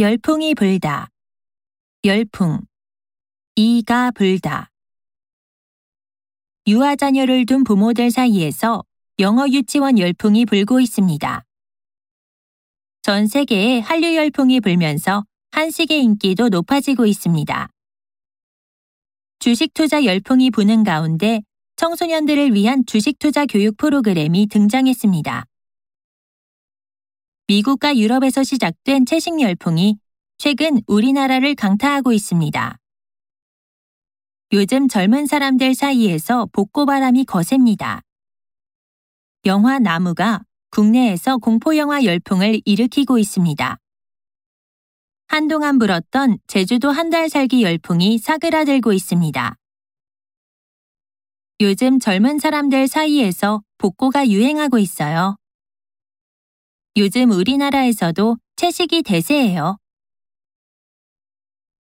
열풍이 불다. 열풍. 이가 불다. 유아 자녀를 둔 부모들 사이에서 영어 유치원 열풍이 불고 있습니다. 전 세계에 한류 열풍이 불면서 한식의 인기도 높아지고 있습니다. 주식 투자 열풍이 부는 가운데 청소년들을 위한 주식 투자 교육 프로그램이 등장했습니다. 미국과 유럽에서 시작된 채식 열풍이 최근 우리나라를 강타하고 있습니다. 요즘 젊은 사람들 사이에서 복고바람이 거셉니다. 영화 나무가 국내에서 공포영화 열풍을 일으키고 있습니다. 한동안 불었던 제주도 한 달 살기 열풍이 사그라들고 있습니다. 요즘 젊은 사람들 사이에서 복고가 유행하고 있어요. 요즘 우리나라에서도 채식이 대세예요.